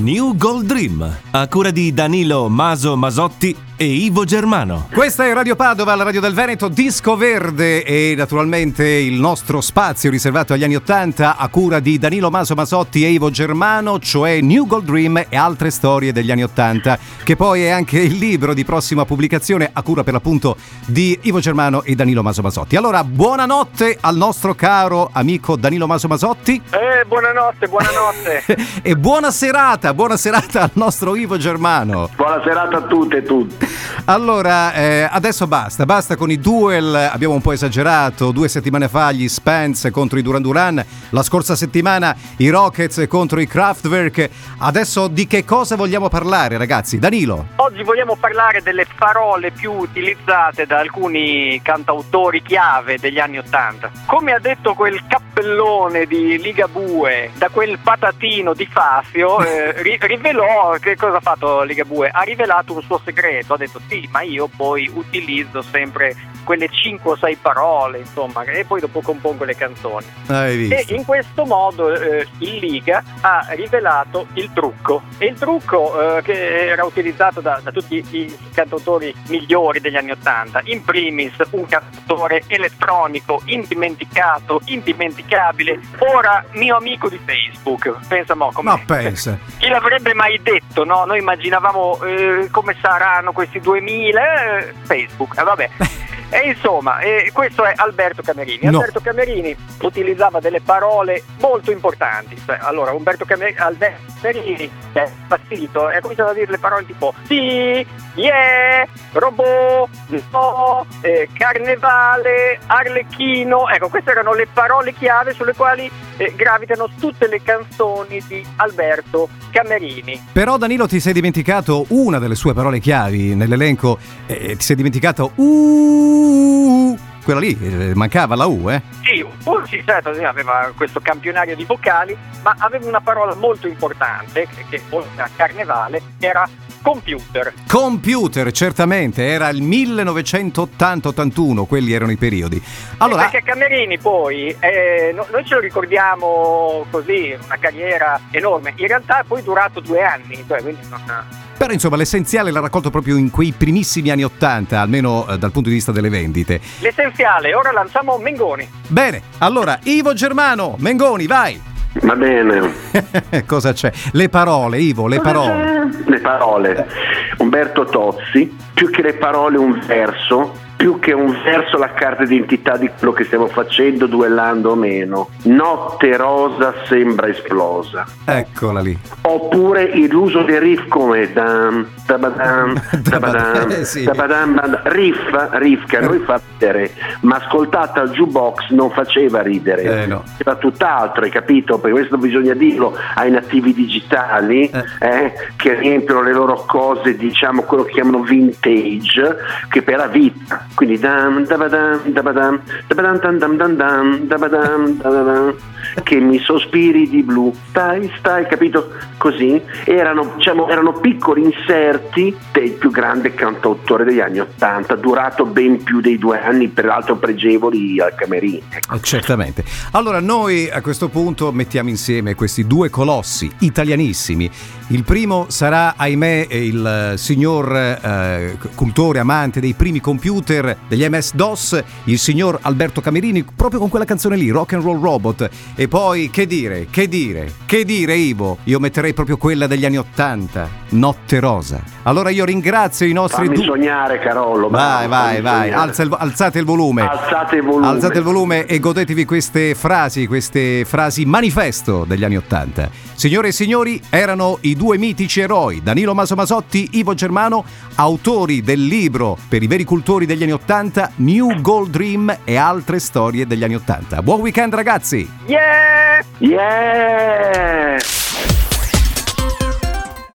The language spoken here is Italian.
New Gold Dream, a cura di Danilo Maso Masotti e Ivo Germano. Questa è Radio Padova, la radio del Veneto, Disco Verde e naturalmente il nostro spazio riservato agli anni Ottanta a cura di Danilo Maso Masotti e Ivo Germano, cioè New Gold Dream e altre storie degli anni Ottanta, che poi è anche il libro di prossima pubblicazione a cura per l'appunto di Ivo Germano e Danilo Maso Masotti. Allora, buonanotte al nostro caro amico Danilo Maso Masotti. Eh, buonanotte, buonanotte. e buona serata, buona serata al nostro Ivo Germano. Buona serata a tutte e tutti. Allora, eh, adesso basta, basta con i duel, abbiamo un po' esagerato, due settimane fa gli Spence contro i Duran Duran, la scorsa settimana i Rockets contro i Kraftwerk, adesso di che cosa vogliamo parlare ragazzi? Danilo? Oggi vogliamo parlare delle parole più utilizzate da alcuni cantautori chiave degli anni Ottanta. Come ha detto quel cappellone di Ligabue, da quel patatino di Fazio, eh, ri- rivelò che cosa ha fatto Ligabue? Ha rivelato un suo segreto, ha detto sì, ma io poi utilizzo sempre quelle 5 o 6 parole, insomma, e poi dopo compongo le canzoni. E in questo modo eh, il Liga ha rivelato il trucco. E il trucco eh, che era utilizzato da, da tutti i cantautori migliori degli anni Ottanta, in primis un cantautore elettronico, indimenticato, indimenticabile, ora mio amico di Facebook. Pensa mo come... Ma pensa. Chi l'avrebbe mai detto, no? Noi immaginavamo eh, come saranno questi 2000, eh, Facebook, eh, vabbè. E insomma, eh, questo è Alberto Camerini. No. Alberto Camerini utilizzava delle parole molto importanti. Cioè, allora, Umberto Camer- Alberto Camerini è impazzito e ha cominciato a dire le parole tipo sì, yeah, robot, no, eh, carnevale, arlecchino. Ecco, queste erano le parole chiave sulle quali eh, gravitano tutte le canzoni di Alberto Camerini. Però Danilo ti sei dimenticato una delle sue parole chiavi nell'elenco, eh, ti sei dimenticato uh, quella lì, eh, mancava la U, eh? Sì, certo, aveva questo campionario di vocali, ma aveva una parola molto importante, che, che oltre a carnevale, era computer. Computer, certamente, era il 1980-81, quelli erano i periodi. Allora, Perché Camerini poi, eh, no- noi ce lo ricordiamo così, una carriera enorme, in realtà è poi durato due anni, cioè, quindi non... però insomma l'essenziale l'ha raccolto proprio in quei primissimi anni 80, almeno eh, dal punto di vista delle vendite. L'essenziale, ora lanciamo Mengoni. Bene, allora, Ivo Germano, Mengoni, vai! Va bene. Cosa c'è? Le parole, Ivo, le parole. Le parole. Umberto Tozzi, più che le parole un verso, più che un verso la carta d'identità di quello che stiamo facendo, duellando o meno. Notte rosa sembra esplosa. Eccola lì. Oppure l'uso del riff come dam, dabadam, dabadam, Eh, sì. dabadam, bada- riff, riff che a noi fa ridere, ma ascoltata al jukebox non faceva ridere. Eh, no. Era tutt'altro, hai capito? Perché questo bisogna dirlo ai nativi digitali Eh. eh, che riempiono le loro cose, diciamo quello che chiamano vintage, che per la vita. Quindi dam, che mi sospiri di blu. Stai, stai, capito? Così erano, diciamo, erano piccoli inserti del più grande cantautore degli anni Ottanta, durato ben più dei due anni, peraltro pregevoli al Camerini. Eh, Certamente. Allora noi a questo punto mettiamo insieme questi due colossi italianissimi. Il primo sarà, ahimè, il eh, signor eh, cultore, amante dei primi computer degli MS-DOS, il signor Alberto Camerini, proprio con quella canzone lì, Rock and Roll Robot. E poi, che dire, che dire, che dire Ivo? Io metterei proprio quella degli anni Ottanta, Notte Rosa. Allora io ringrazio i nostri Fammi due... sognare, Carollo. Vai, vai, vai. Alza il- alzate il volume. Alzate il volume. Alzate il volume e godetevi queste frasi, queste frasi manifesto degli anni Ottanta. Signore e signori, erano i due mitici eroi, Danilo Maso Masotti, Ivo Germano, autori del libro per i veri cultori degli anni Ottanta, New Gold Dream e altre storie degli anni Ottanta. Buon weekend ragazzi! Yeah! Yeah!